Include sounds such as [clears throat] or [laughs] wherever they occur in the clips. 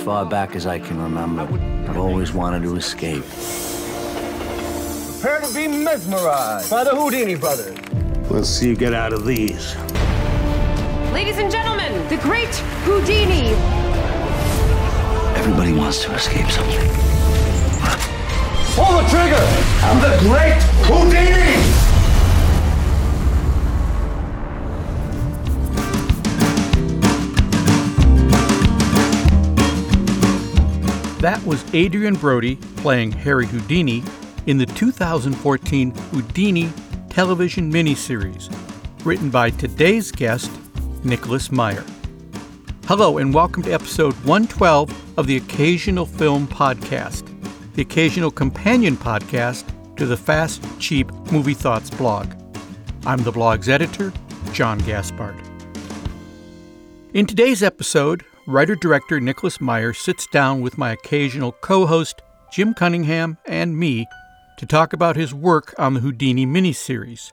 far back as I can remember. I've always wanted to escape. Prepare to be mesmerized by the Houdini brothers. Let's see you get out of these. Ladies and gentlemen, the great Houdini. Everybody wants to escape something. Pull the trigger! I'm the great Houdini! That was Adrian Brody playing Harry Houdini in the 2014 Houdini television miniseries, written by today's guest, Nicholas Meyer. Hello, and welcome to episode 112 of the Occasional Film Podcast, the occasional companion podcast to the Fast, Cheap Movie Thoughts blog. I'm the blog's editor, John Gaspard. In today's episode, writer director Nicholas Meyer sits down with my occasional co host, Jim Cunningham, and me to talk about his work on the Houdini miniseries.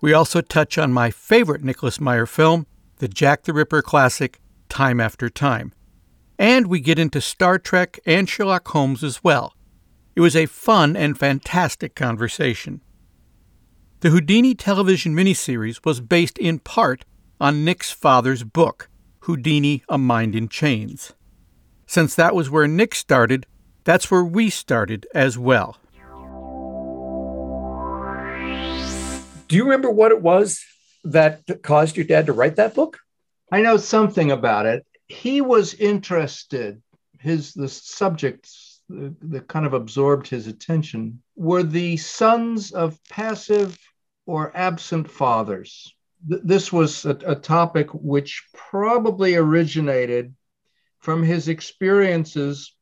We also touch on my favorite Nicholas Meyer film, the Jack the Ripper classic, Time After Time. And we get into Star Trek and Sherlock Holmes as well. It was a fun and fantastic conversation. The Houdini television miniseries was based in part on Nick's father's book, Houdini A Mind in Chains. Since that was where Nick started, that's where we started as well. Do you remember what it was that caused your dad to write that book? I know something about it. He was interested, his the subjects that kind of absorbed his attention were the sons of passive or absent fathers. Th- this was a, a topic which probably originated from his experiences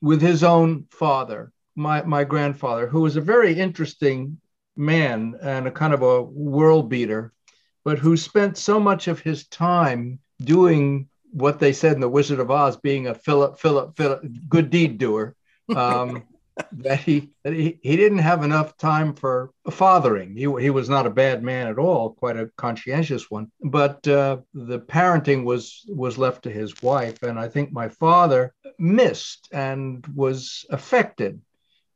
with his own father, my, my grandfather, who was a very interesting man and a kind of a world beater, but who spent so much of his time doing what they said in The Wizard of Oz, being a Philip, Philip, Philip, good deed doer. Um, that he that he, he didn't have enough time for fathering. He, he was not a bad man at all, quite a conscientious one. But uh, the parenting was was left to his wife, and I think my father missed and was affected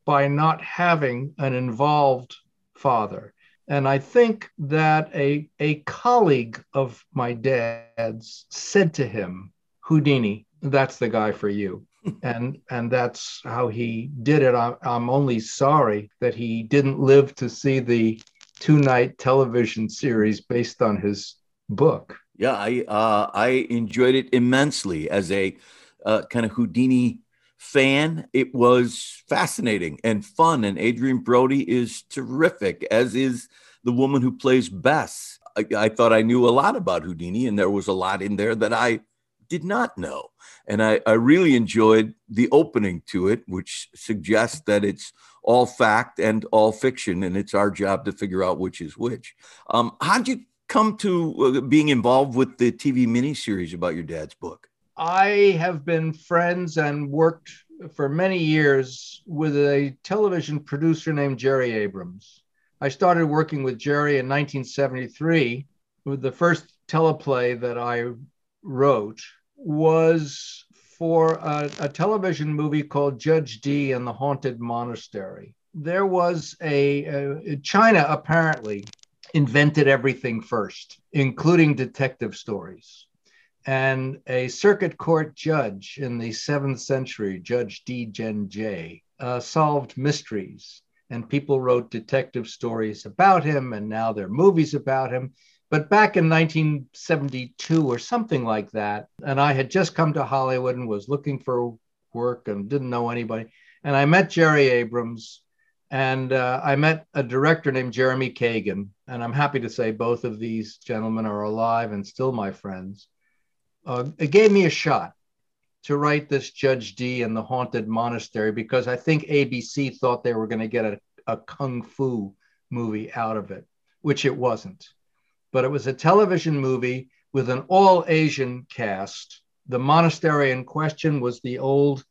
by not having an involved father. And I think that a, a colleague of my dad's said to him, Houdini, that's the guy for you. And and that's how he did it. I, I'm only sorry that he didn't live to see the two night television series based on his book. Yeah, I uh, I enjoyed it immensely as a uh, kind of Houdini fan. It was fascinating and fun, and Adrian Brody is terrific, as is the woman who plays Bess. I, I, thought I knew a lot about Houdini, and there was a lot in there that I did not know. And I, I really enjoyed the opening to it, which suggests that it's all fact and all fiction, and it's our job to figure out which is which. Um, how'd you come to uh, being involved with the TV miniseries about your dad's book? I have been friends and worked for many years with a television producer named Jerry Abrams. I started working with Jerry in 1973 with the first teleplay that I wrote was for a, a, television movie called Judge Dee and the Haunted Monastery. There was a, a China apparently invented everything first, including detective stories. And a circuit court judge in the seventh century, Judge Dee. Gen J, uh, solved mysteries. And people wrote detective stories about him, and now there are movies about him. But back in 1972 or something like that, and I had just come to Hollywood and was looking for work and didn't know anybody. And I met Jerry Abrams and uh, I met a director named Jeremy Kagan. And I'm happy to say both of these gentlemen are alive and still my friends. Uh, it gave me a shot to write this Judge Dee and the Haunted Monastery because I think ABC thought they were going to get a, a kung fu movie out of it, which it wasn't but it was a television movie with an all Asian cast. The monastery in question was the old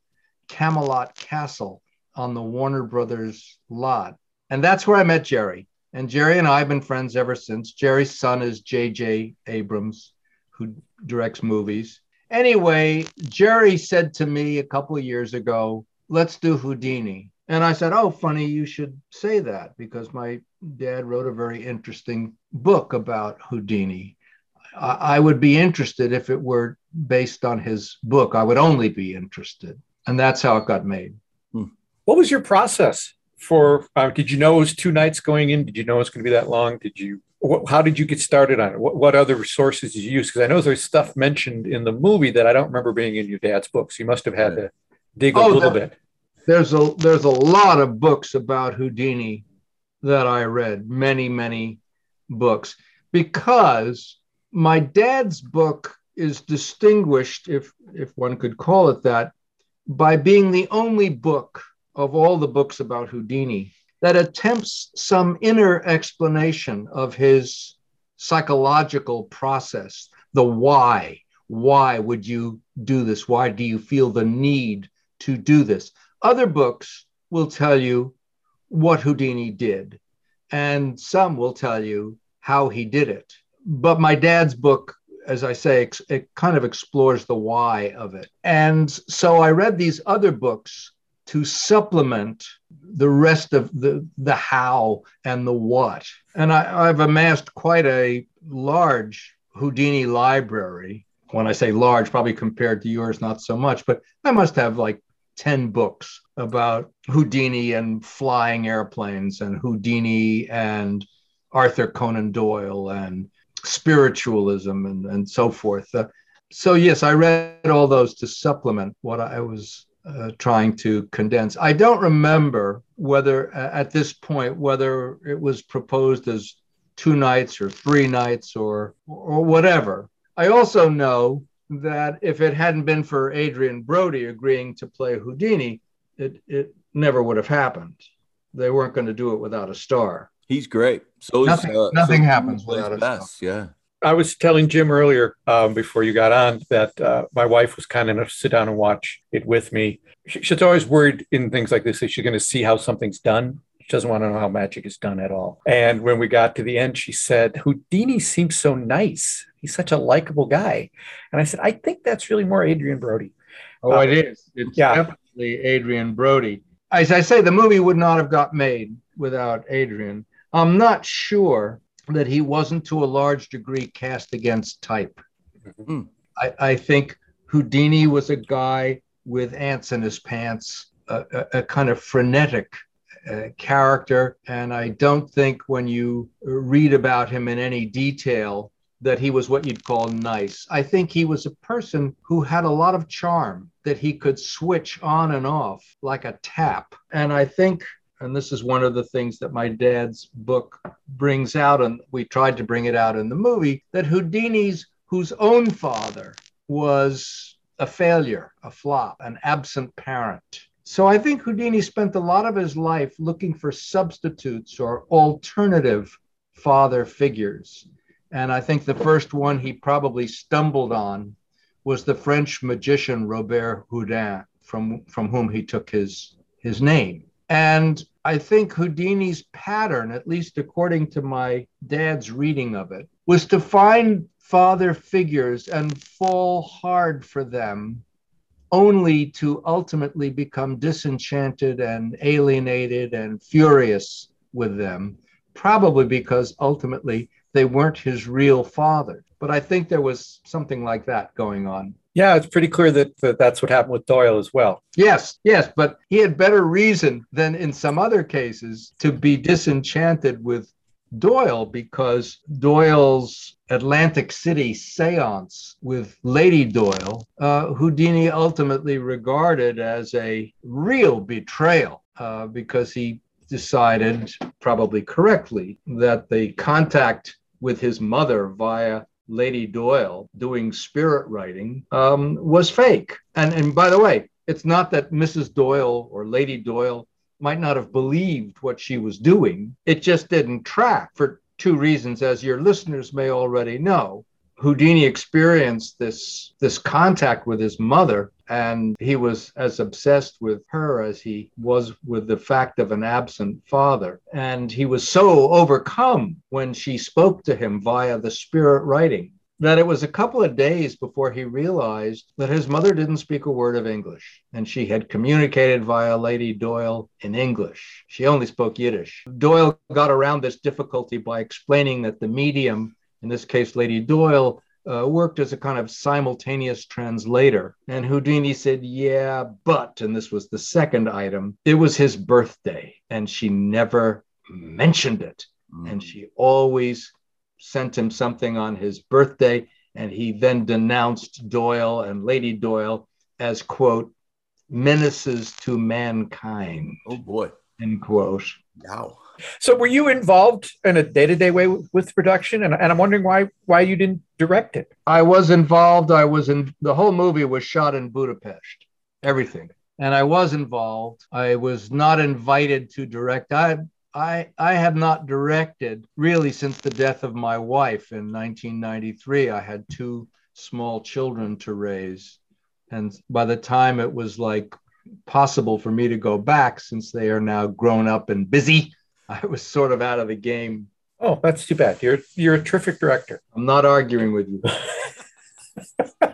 Camelot Castle on the Warner Brothers lot. And that's where I met Jerry. And Jerry and I have been friends ever since. Jerry's son is J.J. Abrams, who directs movies. Anyway, Jerry said to me a couple of years ago, let's do Houdini. And I said, Oh, funny, you should say that because my dad wrote a very interesting book about Houdini. I, I would be interested if it were based on his book. I would only be interested. And that's how it got made. What was your process for? Uh, did you know it was two nights going in? Did you know it was going to be that long? Did you? What, how did you get started on it? What, what other resources did you use? Because I know there's stuff mentioned in the movie that I don't remember being in your dad's books. You must have had to dig a Oh, little that- bit. there's a there's a lot of books about Houdini that I read, many many books, because my dad's book is distinguished, if if one could call it that, by being the only book of all the books about Houdini that attempts some inner explanation of his psychological process, the why. Why would you do this? Why do you feel the need to do this? Other books will tell you what Houdini did, and some will tell you how he did it. But my dad's book, as I say, it kind of explores the why of it. And so I read these other books to supplement the rest of the, the how and the what. And I, I've amassed quite a large Houdini library. When I say large, probably compared to yours, not so much, but I must have like 10 books about Houdini and flying airplanes and Houdini and Arthur Conan Doyle and spiritualism and, and so forth. Uh, so, yes, I read all those to supplement what I was uh, trying to condense. I don't remember whether uh, at this point whether it was proposed as two nights or three nights or or whatever. I also know that if it hadn't been for Adrian Brody agreeing to play Houdini, it it never would have happened. They weren't going to do it without a star. He's great. So is, Nothing- uh, nothing so happens without a Bess, Yeah. I was telling Jim earlier um, before you got on that uh, my wife was kind enough to sit down and watch it with me. She, she's always worried in things like this that she's going to see how something's done. She doesn't want to know how magic is done at all. And when we got to the end, she said, Houdini seems so nice. He's such a likable guy. And I said, I think that's really more Adrian Brody. Oh, Uh, it is. It's yeah. definitely Adrian Brody. As I say, the movie would not have got made without Adrian. I'm not sure that he wasn't to a large degree cast against type. Hmm. I, I think Houdini was a guy with ants in his pants, a, a, a kind of frenetic uh, character. And I don't think when you read about him in any detail that he was what you'd call nice. I think he was a person who had a lot of charm that he could switch on and off like a tap. And I think, and this is one of the things that my dad's book brings out, and we tried to bring it out in the movie, that Houdini's, whose own father was a failure, a flop, an absent parent. So I think Houdini spent a lot of his life looking for substitutes or alternative father figures. And I think the first one he probably stumbled on was the French magician Robert Houdin, from, from whom he took his, his name. And I think Houdini's pattern, at least according to my dad's reading of it, was to find father figures and fall hard for them only to ultimately become disenchanted and alienated and furious with them, probably because ultimately they weren't his real father. But I think there was something like that going on. Yeah, it's pretty clear that, that that's what happened with Doyle as well. Yes, yes, but he had better reason than in some other cases to be disenchanted with Doyle because Doyle's Atlantic City seance with Lady Doyle, uh, Houdini ultimately regarded as a real betrayal uh, because he decided, probably correctly, that the contact with his mother via Lady Doyle doing spirit writing um, was fake. And, and by the way, it's not that Mrs. Doyle or Lady Doyle might not have believed what she was doing. It just didn't track for two reasons, as your listeners may already know. Houdini experienced this, this contact with his mother, and he was as obsessed with her as he was with the fact of an absent father. And he was so overcome when she spoke to him via the spirit writing that it was a couple of days before he realized that his mother didn't speak a word of English and she had communicated via Lady Doyle in English. She only spoke Yiddish. Doyle got around this difficulty by explaining that the medium, in this case, Lady Doyle, uh, worked as a kind of simultaneous translator. And Houdini said, Yeah, but, and this was the second item, it was his birthday. And she never mentioned it. Mm. And she always sent him something on his birthday. And he then denounced Doyle and Lady Doyle as, quote, menaces to mankind. Oh, boy. End quote. Wow. So were you involved in a day-to-day way with production? And, and I'm wondering why why you didn't direct it. I was involved. I was in the whole movie was shot in Budapest. Everything. And I was involved. I was not invited to direct. I I I have not directed really since the death of my wife in 1993. I had two small children to raise. And by the time it was like possible for me to go back since they are now grown up and busy I was sort of out of the game. Oh, that's too bad. You're you're a terrific director. I'm not arguing with you. [laughs]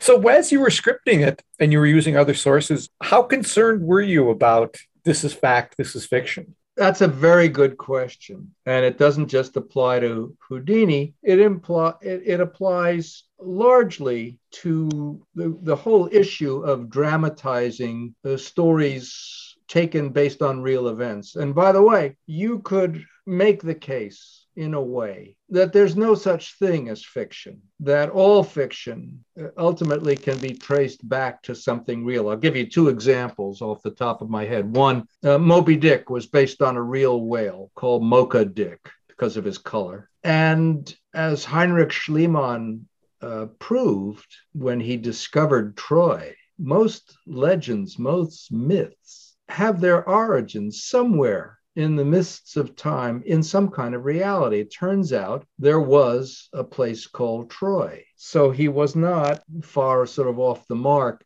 so, as you were scripting it and you were using other sources, how concerned were you about this is fact, this is fiction? That's a very good question, and it doesn't just apply to Houdini. It imply it, it applies largely to the, the whole issue of dramatizing the stories taken based on real events. And by the way, you could make the case in a way that there's no such thing as fiction, that all fiction uh, ultimately can be traced back to something real. I'll give you two examples off the top of my head. One, uh, Moby Dick was based on a real whale called Mocha Dick because of his color. And as Heinrich Schliemann uh, proved when he discovered Troy, most legends, most myths have their origins somewhere in the mists of time in some kind of reality. It turns out there was a place called Troy. So he was not far sort of off the mark.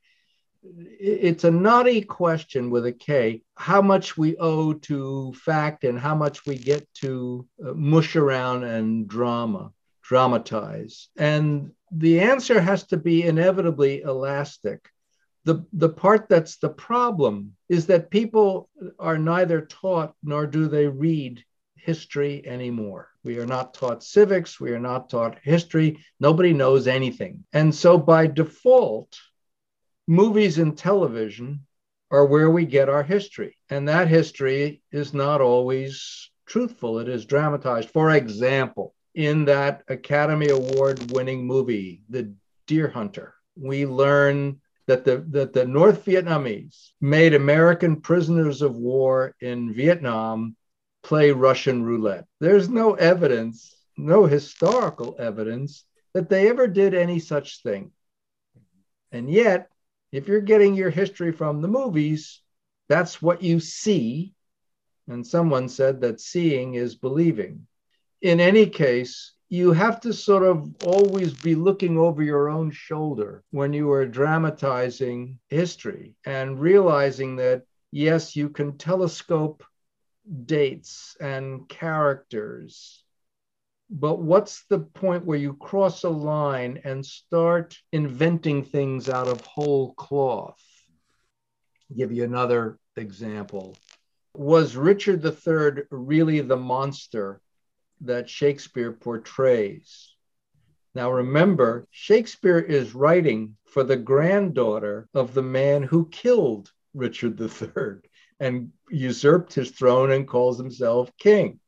It's a knotty question with a K how much we owe to fact and how much we get to uh, mush around and drama, dramatize. And the answer has to be inevitably elastic the, the part that's the problem is that people are neither taught nor do they read history anymore. We are not taught civics, we are not taught history, nobody knows anything. And so by default, movies and television are where we get our history. And that history is not always truthful, it is dramatized. For example, in that Academy Award winning movie, The Deer Hunter, we learn that the that the North Vietnamese made American prisoners of war in Vietnam play Russian roulette. There's no evidence, no historical evidence that they ever did any such thing. And yet, if you're getting your history from the movies, that's what you see. And someone said that seeing is believing. In any case, you have to sort of always be looking over your own shoulder when you are dramatizing history and realizing that, yes, you can telescope dates and characters. But what's the point where you cross a line and start inventing things out of whole cloth? I'll give you another example. Was Richard III really the monster that Shakespeare portrays. Now, remember, Shakespeare is writing for the granddaughter of the man who killed Richard III and usurped his throne and calls himself king.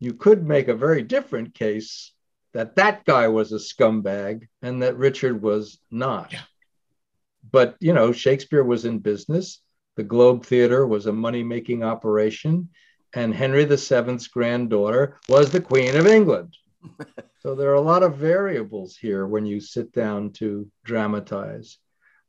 You could make a very different case that that guy was a scumbag and that Richard was not. Yeah. But, you know, Shakespeare was in business. The Globe Theater was a money making operation and Henry VII's granddaughter was the Queen of England. [laughs] so there are a lot of variables here when you sit down to dramatize.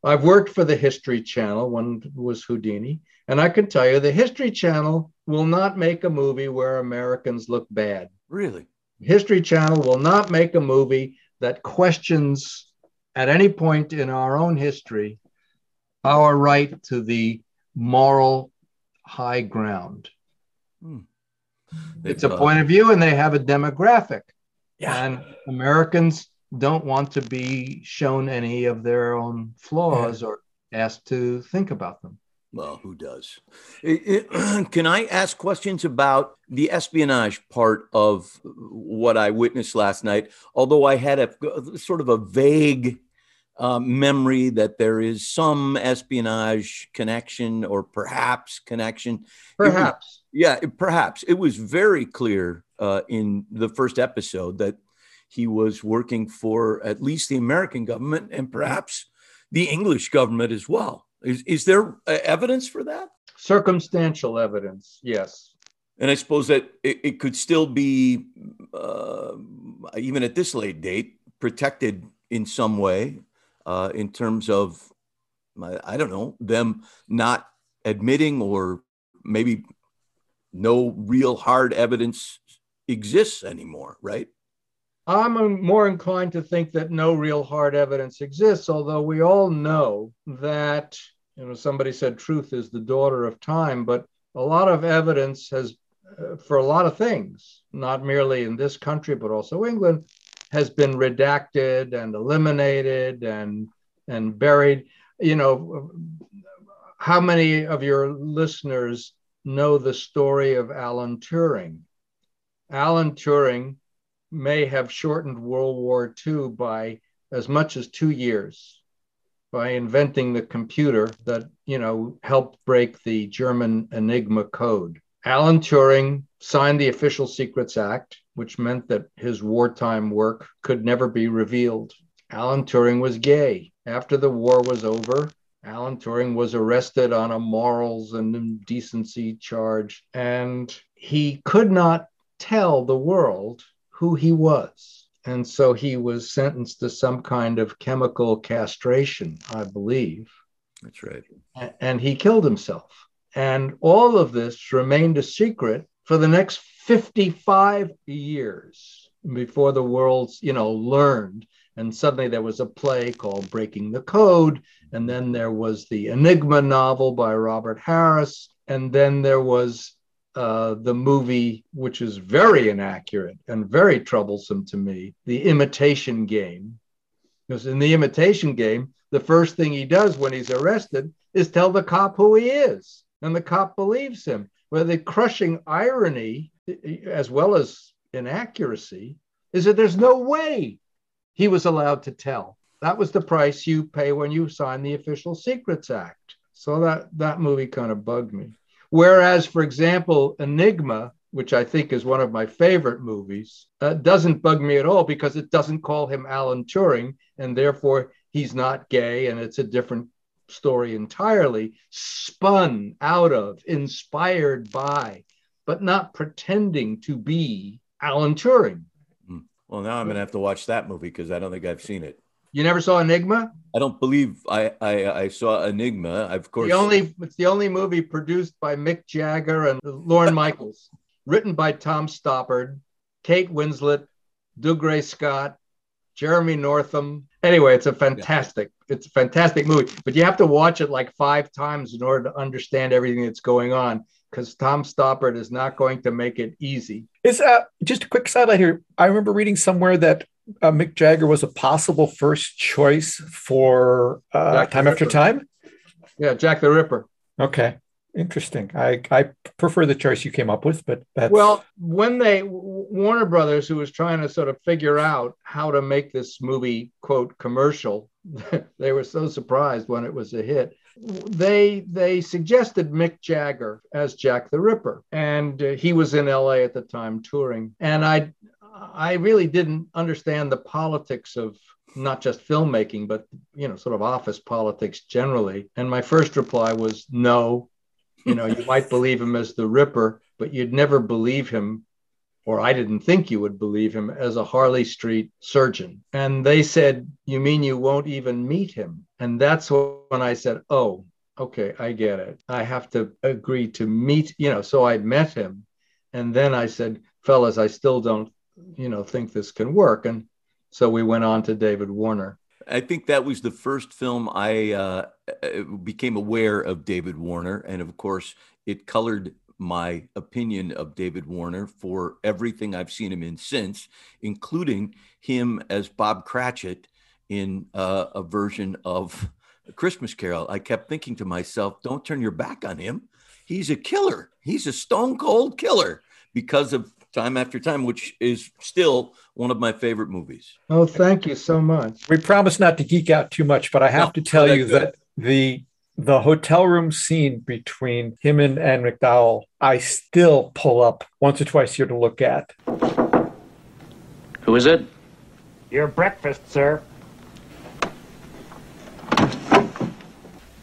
I've worked for the History Channel, one was Houdini, and I can tell you the History Channel will not make a movie where Americans look bad. Really? History Channel will not make a movie that questions at any point in our own history our right to the moral high ground. Hmm. It's a point of view, and they have a demographic. Yeah. And Americans don't want to be shown any of their own flaws yeah. or asked to think about them. Well, who does? [clears throat] Can I ask questions about the espionage part of what I witnessed last night? Although I had a sort of a vague uh, memory that there is some espionage connection or perhaps connection. Perhaps. Yeah, perhaps. It was very clear uh, in the first episode that he was working for at least the American government and perhaps the English government as well. Is, is there uh, evidence for that? Circumstantial evidence, yes. And I suppose that it, it could still be, uh, even at this late date, protected in some way uh, in terms of, I don't know, them not admitting or maybe no real hard evidence exists anymore, right? I'm more inclined to think that no real hard evidence exists, although we all know that, you know, somebody said truth is the daughter of time, but a lot of evidence has, uh, for a lot of things, not merely in this country, but also England, has been redacted and eliminated and, and buried. You know, how many of your listeners know the story of Alan Turing? Alan Turing may have shortened World War II by as much as two years by inventing the computer that you know helped break the German Enigma code. Alan Turing signed the Official Secrets Act, which meant that his wartime work could never be revealed. Alan Turing was gay. After the war was over, Alan Turing was arrested on a morals and indecency charge, and he could not tell the world who he was. And so he was sentenced to some kind of chemical castration, I believe. That's right. And he killed himself. And all of this remained a secret for the next 55 years before the world, you know, learned. And suddenly there was a play called Breaking the Code. And then there was the Enigma novel by Robert Harris. And then there was uh, the movie, which is very inaccurate and very troublesome to me, The Imitation Game. Because in The Imitation Game, the first thing he does when he's arrested is tell the cop who he is, and the cop believes him. Where the crushing irony, as well as inaccuracy, is that there's no way he was allowed to tell. That was the price you pay when you sign the Official Secrets Act. So that that movie kind of bugged me. Whereas, for example, Enigma, which I think is one of my favorite movies, uh, doesn't bug me at all because it doesn't call him Alan Turing, and therefore he's not gay, and it's a different story entirely, spun out of, inspired by, but not pretending to be Alan Turing. Well, now I'm going to have to watch that movie because I don't think I've seen it. You never saw Enigma? I don't believe I I, I saw Enigma. Of course, the only it's the only movie produced by Mick Jagger and Lorne Michaels, written by Tom Stoppard, Kate Winslet, Dougray Scott, Jeremy Northam. Anyway, it's a fantastic. It's a fantastic movie, but you have to watch it like five times in order to understand everything that's going on because Tom Stoppard is not going to make it easy. Is uh, just a quick sidelight here. I remember reading somewhere that uh, Mick Jagger was a possible first choice for uh, Time After Time? Yeah, Jack the Ripper. Okay, interesting. I I prefer the choice you came up with, but that's... well, when they Warner Brothers, who was trying to sort of figure out how to make this movie quote commercial, [laughs] they were so surprised when it was a hit. They they suggested Mick Jagger as Jack the Ripper, and uh, he was in L.A. at the time touring. And I I really didn't understand the politics of not just filmmaking, but you know, sort of office politics generally. And my first reply was no. You know, you might believe him as the Ripper, but you'd never believe him, or I didn't think you would believe him as a Harley Street surgeon. And they said, You mean you won't even meet him? And that's when I said, Oh, okay, I get it. I have to agree to meet, you know, so I met him. And then I said, Fellas, I still don't you know think this can work and so we went on to david warner i think that was the first film i uh, became aware of david warner and of course it colored my opinion of David Warner for everything I've seen him in since, including him as Bob Cratchit in uh, a version of a Christmas Carol. I kept thinking to myself, don't turn your back on him. He's a killer. He's a stone cold killer because of time after time, which is still one of my favorite movies. Oh, thank you so much. We promise not to geek out too much, but I have no, to tell you good. that the the hotel room scene between him and Anne McDowell, I still pull up once or twice here to look at. Who is it? Your breakfast, sir.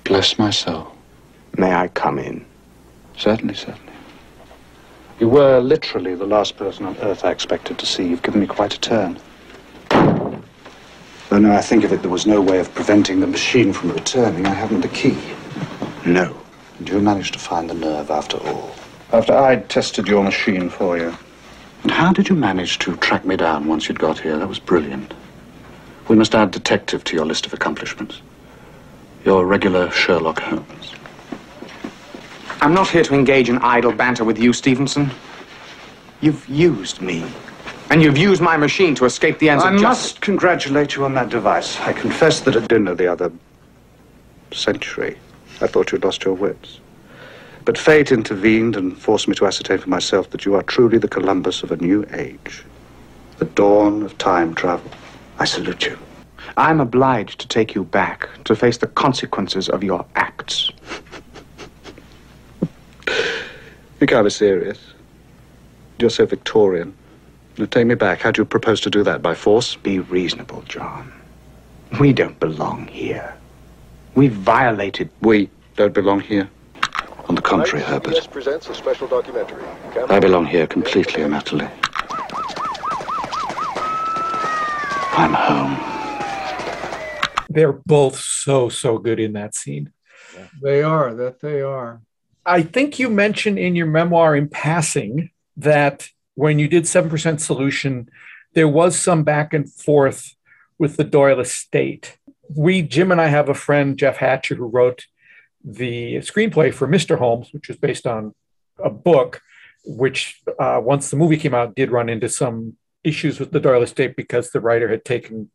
Bless my soul. May I come in? Certainly, certainly. You were literally the last person on earth I expected to see. You've given me quite a turn. Though now I think of it, there was no way of preventing the machine from returning. I haven't the key. No. And you managed to find the nerve after all. After I'd tested your machine for you. And how did you manage to track me down once you'd got here? That was brilliant. We must add detective to your list of accomplishments. Your regular Sherlock Holmes. I'm not here to engage in idle banter with you, Stevenson. You've used me. And you've used my machine to escape the ends I of justice. I must congratulate you on that device. I confess that at dinner the other century, I thought you'd lost your wits. But fate intervened and forced me to ascertain for myself that you are truly the Columbus of a new age. The dawn of time travel. I salute you. I'm obliged to take you back to face the consequences of your acts. you can't be serious. You're so Victorian. Now, take me back. How do you propose to do that? By force? Be reasonable, John. We don't belong here. We violated. We don't belong here. On the contrary, Herbert. presents a special documentary. I belong here completely and utterly. I'm home. They're both so, so good in that scene. They are, that they are. I think you mentioned in your memoir in passing that when you did 7% solution, there was some back and forth with the Doyle estate. We, Jim and I have a friend, Jeff Hatcher, who wrote the screenplay for Mr. Holmes, which was based on a book, which uh, once the movie came out did run into some issues with the Doyle estate because the writer had taken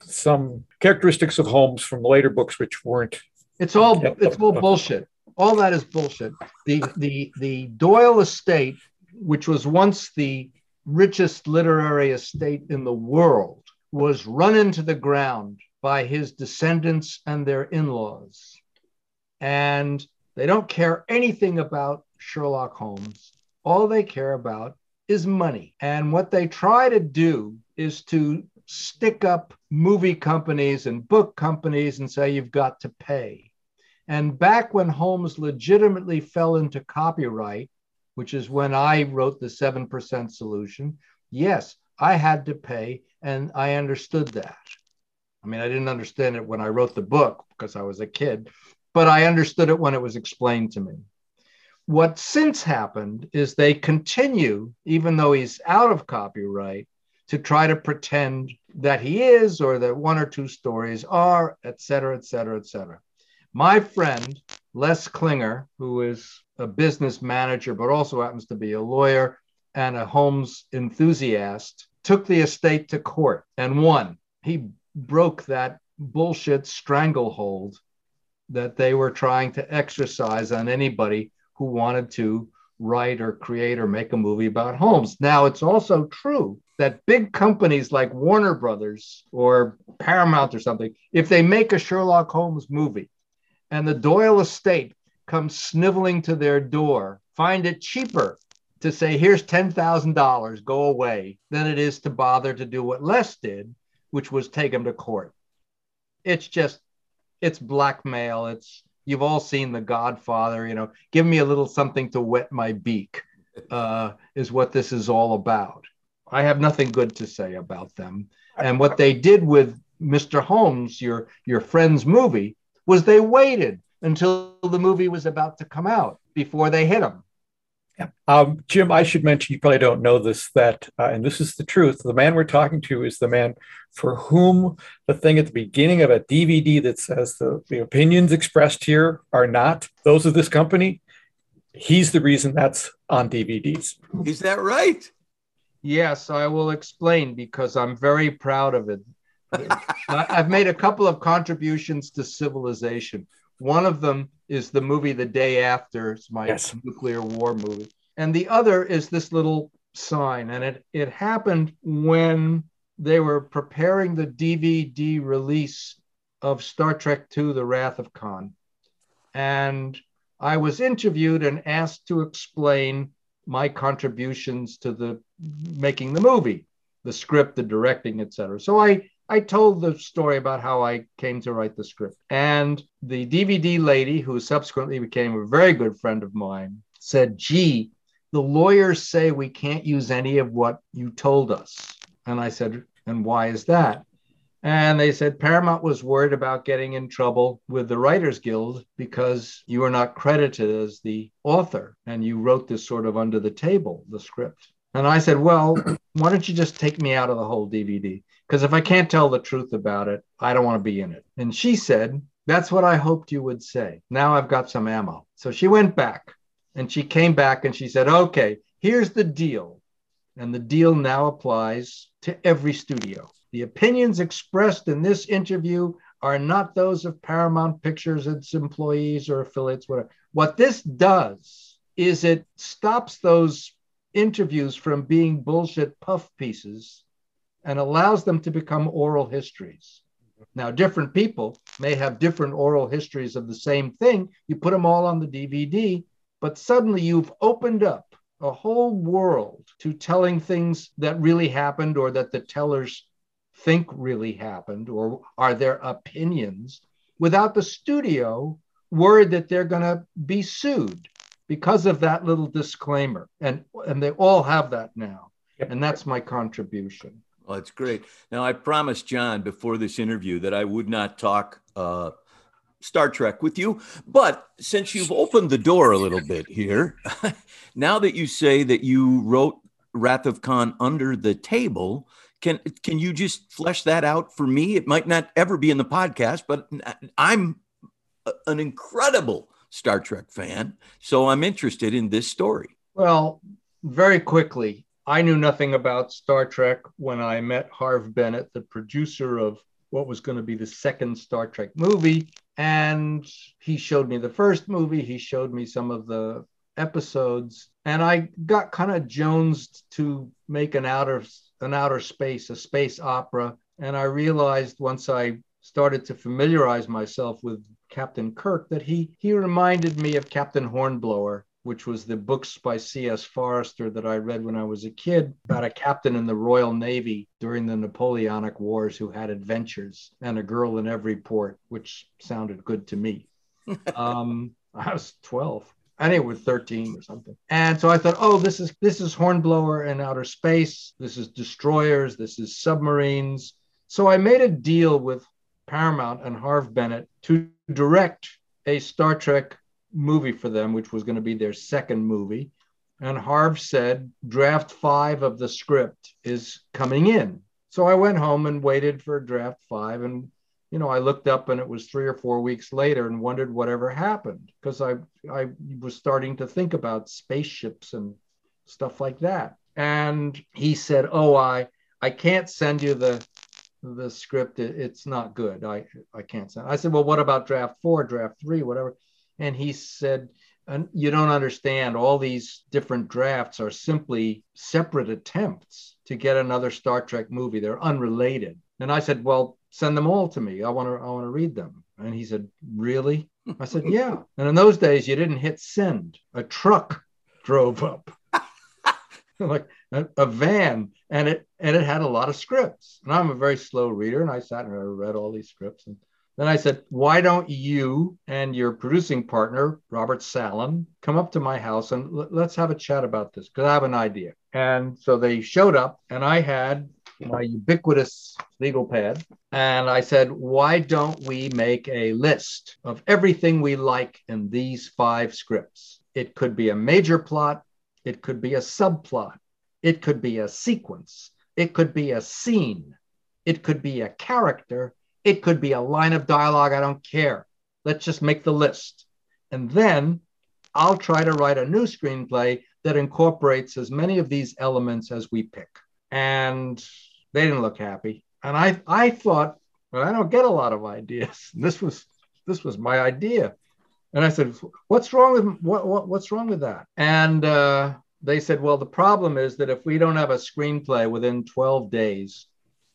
some characteristics of Holmes from later books which weren't. It's all it's all bullshit. All that is bullshit. The the the Doyle estate which was once the richest literary estate in the world, was run into the ground by his descendants and their in laws. And they don't care anything about Sherlock Holmes. All they care about is money. And what they try to do is to stick up movie companies and book companies and say, you've got to pay. And back when Holmes legitimately fell into copyright, which is when I wrote the 7% solution, yes, I had to pay and I understood that. I mean, I didn't understand it when I wrote the book because I was a kid, but I understood it when it was explained to me. What since happened is they continue, even though he's out of copyright, to try to pretend that he is or that one or two stories are, et cetera, et cetera, et cetera. My friend, Les Klinger, who is a business manager, but also happens to be a lawyer and a Holmes enthusiast, took the estate to court and won. He broke that bullshit stranglehold that they were trying to exercise on anybody who wanted to write or create or make a movie about Holmes. Now, it's also true that big companies like Warner Brothers or Paramount or something, if they make a Sherlock Holmes movie and the Doyle estate come sniveling to their door find it cheaper to say, here's $10,000, go away, than it is to bother to do what Les did, which was take him to court. It's just, it's blackmail. It's, you've all seen The Godfather, you know, give me a little something to wet my beak, uh, is what this is all about. I have nothing good to say about them. And what they did with Mr. Holmes, your, your friend's movie, was they waited until the movie was about to come out before they hit him. Yeah. Um, Jim, I should mention, you probably don't know this, that, uh, and this is the truth. The man we're talking to is the man for whom the thing at the beginning of a DVD that says the, the opinions expressed here are not those of this company He's the reason that's on DVDs. Is that right? Yes, I will explain because I'm very proud of it. [laughs] I've made a couple of contributions to civilization. One of them is the movie The Day After, it's my Yes. nuclear war movie. And the other is this little sign. And it, it happened when they were preparing the DVD release of Star Trek II The Wrath of Khan. And I was interviewed and asked to explain my contributions to the making the movie, the script, the directing, etc. So I I told the story about how I came to write the script. And the DVD lady, who subsequently became a very good friend of mine, said, Gee, the lawyers say we can't use any of what you told us. And I said, And why is that? And they said Paramount was worried about getting in trouble with the Writers Guild because you were not credited as the author and you wrote this sort of under the table, the script. And I said, Well, why don't you just take me out of the whole DVD? Because if I can't tell the truth about it, I don't want to be in it. And she said, That's what I hoped you would say. Now I've got some ammo. So she went back and she came back and she said, Okay, here's the deal. And the deal now applies to every studio. The opinions expressed in this interview are not those of Paramount Pictures, its employees or affiliates, whatever. What this does is it stops those interviews from being bullshit puff pieces and allows them to become oral histories. Now, different people may have different oral histories of the same thing. You put them all on the DVD, but suddenly you've opened up a whole world to telling things that really happened or that the tellers think really happened or are their opinions without the studio worried that they're going to be sued because of that little disclaimer. And and they all have that now. And that's my contribution. Well that's great. Now i promised john before this interview that i would not talk uh, star trek with you. But since you've opened the door a little bit here [laughs] now that you say that you wrote wrath of khan under the table can can you just flesh that out for me? It might not ever be in the podcast but i'm an incredible Star Trek fan, so I'm interested in this story. Well, very quickly, I knew nothing about Star Trek when I met Harve Bennett, the producer of what was going to be the second Star Trek movie. And he showed me the first movie, he showed me some of the episodes, and I got kind of jonesed to make an outer an outer space, a space opera. And I realized once I started to familiarize myself with Captain Kirk that he he reminded me of Captain Hornblower, which was the books by C.S. Forester that I read when I was a kid about a captain in the Royal Navy during the Napoleonic Wars who had adventures and a girl in every port, which sounded good to me. [laughs] um, I was 12. I think it was 13 or something. And so I thought, oh, this is this is Hornblower in outer space. This is destroyers. This is submarines. So I made a deal with Paramount and Harve Bennett to direct a Star Trek movie for them, which was going to be their second movie. And Harve said, draft five of the script is coming in. So I went home and waited for draft five. And, you know, I looked up and it was three or four weeks later and wondered whatever happened because I, I was starting to think about spaceships and stuff like that. And he said, Oh, I, I can't send you the the script it, it's not good. I i can't send i said well what about draft four draft three whatever? And he said you don't understand. All these different drafts are simply separate attempts to get another star trek movie. They're unrelated. And i said well send them all to me. I want to i want to read them. And he said really? I said yeah. And in those days you didn't hit send. A truck drove up. [laughs] Like a, a, van and it and it had a lot of scripts. And i'm a very slow reader and i sat and I read all these scripts. And then i said why don't you and your producing partner robert sallin come up to my house and l- let's have a chat about this because i have an idea. And so they showed up and i had my ubiquitous legal pad. And i said why don't we make a list of everything we like in these five scripts? It could be a major plot. It could be a subplot. It could be a sequence. It could be a scene. It could be a character. It could be a line of dialogue. I don't care. Let's just make the list. And then I'll try to write a new screenplay that incorporates as many of these elements as we pick. And they didn't look happy. And I, I thought, well, I don't get a lot of ideas. [laughs] This was, this was my idea. And I said, what's wrong with what, what what's wrong with that? And uh, they said, well, the problem is that if we don't have a screenplay within 12 days,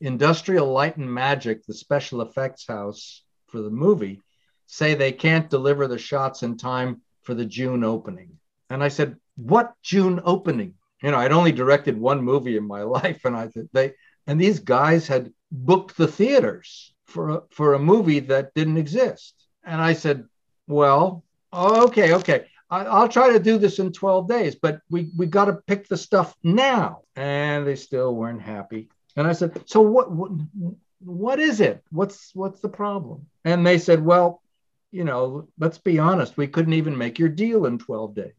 Industrial Light and Magic, the special effects house for the movie, say they can't deliver the shots in time for the June opening. And I said, what June opening? You know, I'd only directed one movie in my [laughs] life, and I said they and these guys had booked the theaters for a, for a movie that didn't exist. And I said, well, okay, okay. I, will try to do this in 12 days, but we, we got to pick the stuff now. And they still weren't happy. And I said, so what, what, what is it? What's, what's the problem? And they said, well, you know, let's be honest. We couldn't even make your deal in 12 days.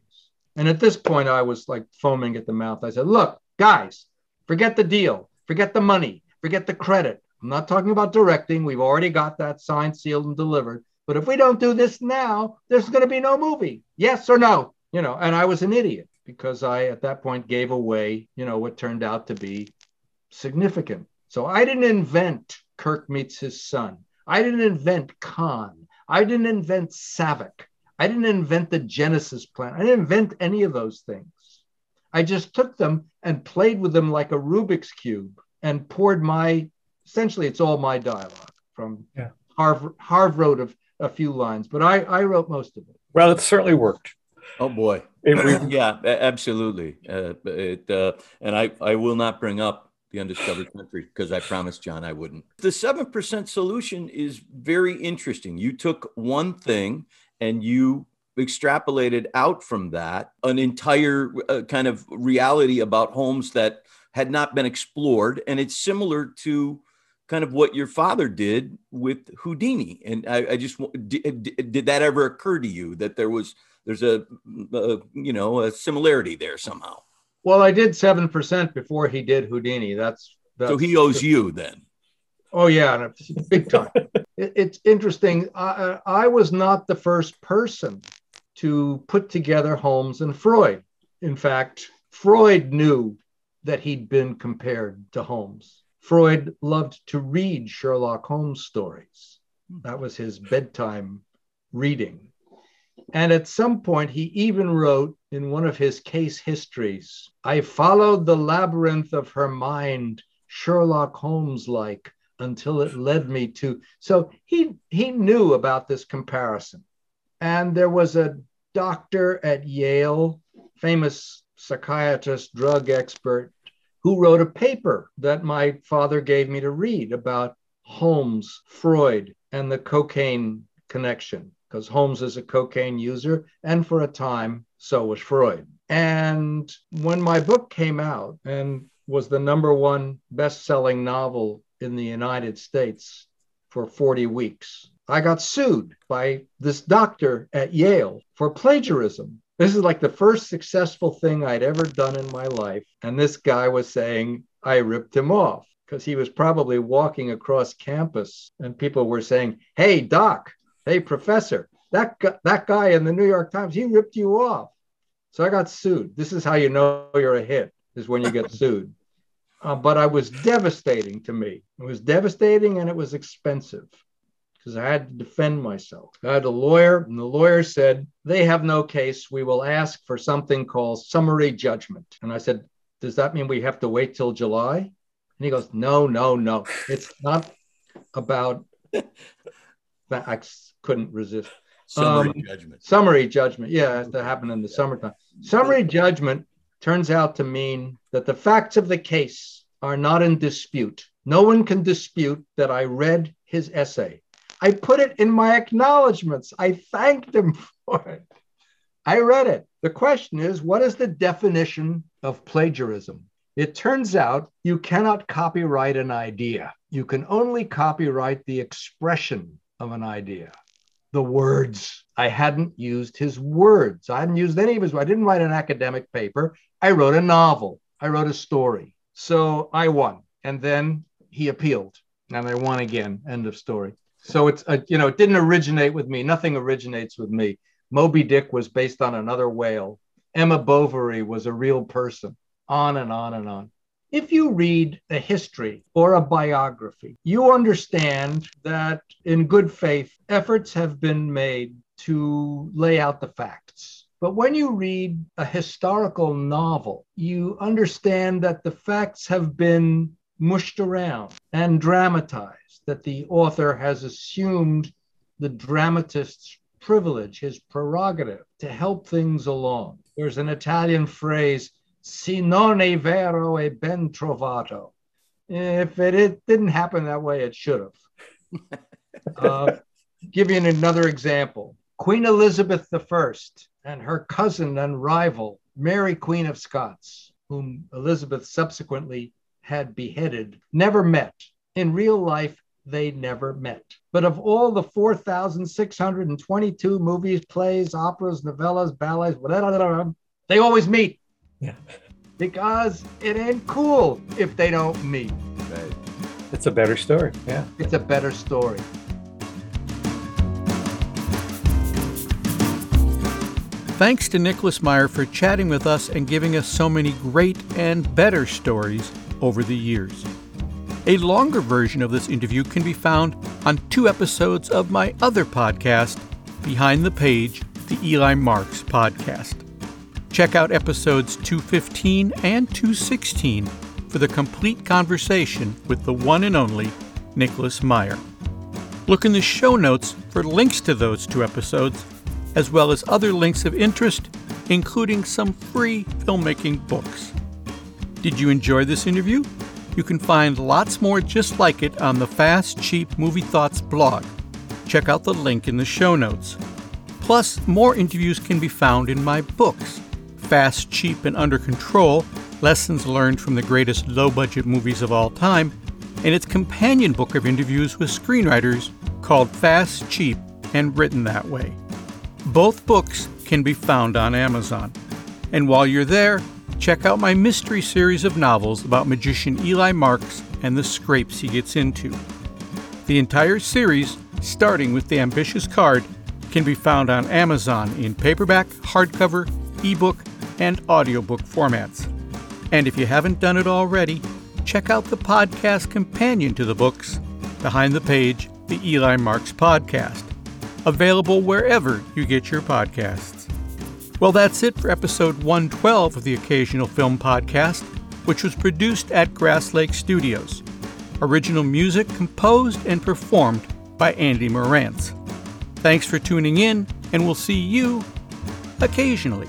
And at this point, I was like foaming at the mouth. I said, look, guys, forget the deal, forget the money, forget the credit. I'm not talking about directing. We've already got that signed, sealed, and delivered. But if we don't do this now, there's going to be no movie. Yes or no? You know, and I was an idiot because I, at that point, gave away, you know, what turned out to be significant. So I didn't invent Kirk meets his son. I didn't invent Khan. I didn't invent Saavik. I didn't invent the Genesis plan. I didn't invent any of those things. I just took them and played with them like a Rubik's Cube and poured my, essentially, it's all my dialogue from yeah. Harve, Harve wrote a, a few lines, but I, I wrote most of it. Well, it certainly worked. Oh boy. [laughs] yeah, absolutely. Uh, it, uh, and I, I will not bring up the undiscovered country because I promised John I wouldn't. The 7% solution is very interesting. You took one thing and you extrapolated out from that an entire uh, kind of reality about Holmes that had not been explored. And it's similar to kind of what your father did with Houdini. And I, I just did, did, that ever occur to you that there was there's a, a you know a similarity there somehow? Well, I did seven percent before he did Houdini. That's, that's so he owes you then. Oh yeah, big time. [laughs] it, it's interesting. I, I was not the first person to put together Holmes and Freud. In fact, Freud knew that he'd been compared to Holmes. Freud loved to read Sherlock Holmes stories. Hmm. That was his bedtime reading. And at some point, he even wrote in one of his case histories I followed the labyrinth of her mind, Sherlock Holmes like, until it led me to. So he, he knew about this comparison. And there was a doctor at Yale, famous psychiatrist, drug expert, who wrote a paper that my father gave me to read about Holmes, Freud, and the cocaine connection, because Holmes is a cocaine user, and for a time, so was Freud. And when my book came out and was the number one best selling novel in the United States for 40 weeks, I got sued by this doctor at Yale for plagiarism this is like the first successful thing I'd ever done in my life. And this guy was saying I ripped him off because he was probably walking across campus and people were saying, Hey, doc, hey, professor, that, gu- that guy in the New York Times, he ripped you off. So I got sued. This is how you know you're a hit, is when you get [laughs] sued. Uh, but I was devastating to me. It was devastating and it was expensive because I had to defend myself. I had a lawyer, and the lawyer said, They have no case. We will ask for something called summary judgment. And I said, Does that mean we have to wait till July? And he goes, No, no, no. It's not about that. I couldn't resist. Summary um, judgment. Summary judgment. Yeah, that happened in the summertime. Summary judgment turns out to mean that the facts of the case are not in dispute. No one can dispute that I read his essay. I put it in my acknowledgments. I thanked him [laughs] for it. I read it. The question is what is the definition of plagiarism? It turns out you cannot copyright an idea. You can only copyright the expression of an idea, the words. I hadn't used his words. I hadn't used any of his. I didn't write an academic paper. I wrote a novel. I wrote a story. So I won. And then he appealed and I won again. End of story. So it's, a, uh, you know, it didn't originate with me. Nothing originates with me. Moby Dick was based on another whale. Emma Bovary was a real person. On and on and on. If you read a history or a biography, you understand that in good faith, efforts have been made to lay out the facts. But when you read a historical novel, you understand that the facts have been mushed around and dramatized, that the author has assumed the dramatist's privilege, his prerogative to help things along. There's an Italian phrase, si non è vero è ben trovato. If it, it didn't happen that way, it should have. [laughs] uh, give you another example. Queen Elizabeth I and her cousin and rival, Mary Queen of Scots, whom Elizabeth subsequently had beheaded, never met. In real life, they never met. But of all the 4,622 movies, plays, operas, novellas, ballets, whatever, they always meet. Yeah. Because it ain't cool if they don't meet. Right. It's a better story. Yeah. It's a better story. Thanks to Nicholas Meyer for chatting with us and giving us so many great and better stories over the years. A longer version of this interview can be found on two episodes of my other podcast, Behind the Page, the Eli Marks podcast. Check out episodes 215 and 216 for the complete conversation with the one and only Nicholas Meyer. Look in the show notes for links to those two episodes, as well as other links of interest, including some free filmmaking books. Did you enjoy this interview? You can find lots more just like it on the Fast Cheap Movie Thoughts blog. Check out the link in the show notes. Plus, more interviews can be found in my books Fast, Cheap, and Under Control Lessons Learned from the Greatest Low Budget Movies of All Time, and its companion book of interviews with screenwriters called Fast, Cheap, and Written That Way. Both books can be found on Amazon. And while you're there, check out my mystery series of novels about magician Eli Marks and the scrapes he gets into. The entire series, starting with The Ambitious Card, can be found on Amazon in paperback, hardcover, ebook, and audiobook formats. And if you haven't done it already, check out the podcast companion to the books, Behind the Page, the Eli Marks Podcast, available wherever you get your podcasts. Well, that's it for episode 112 of the Occasional Film Podcast, which was produced at Grass Lake Studios. Original music composed and performed by Andy Morantz. Thanks for tuning in, and we'll see you occasionally.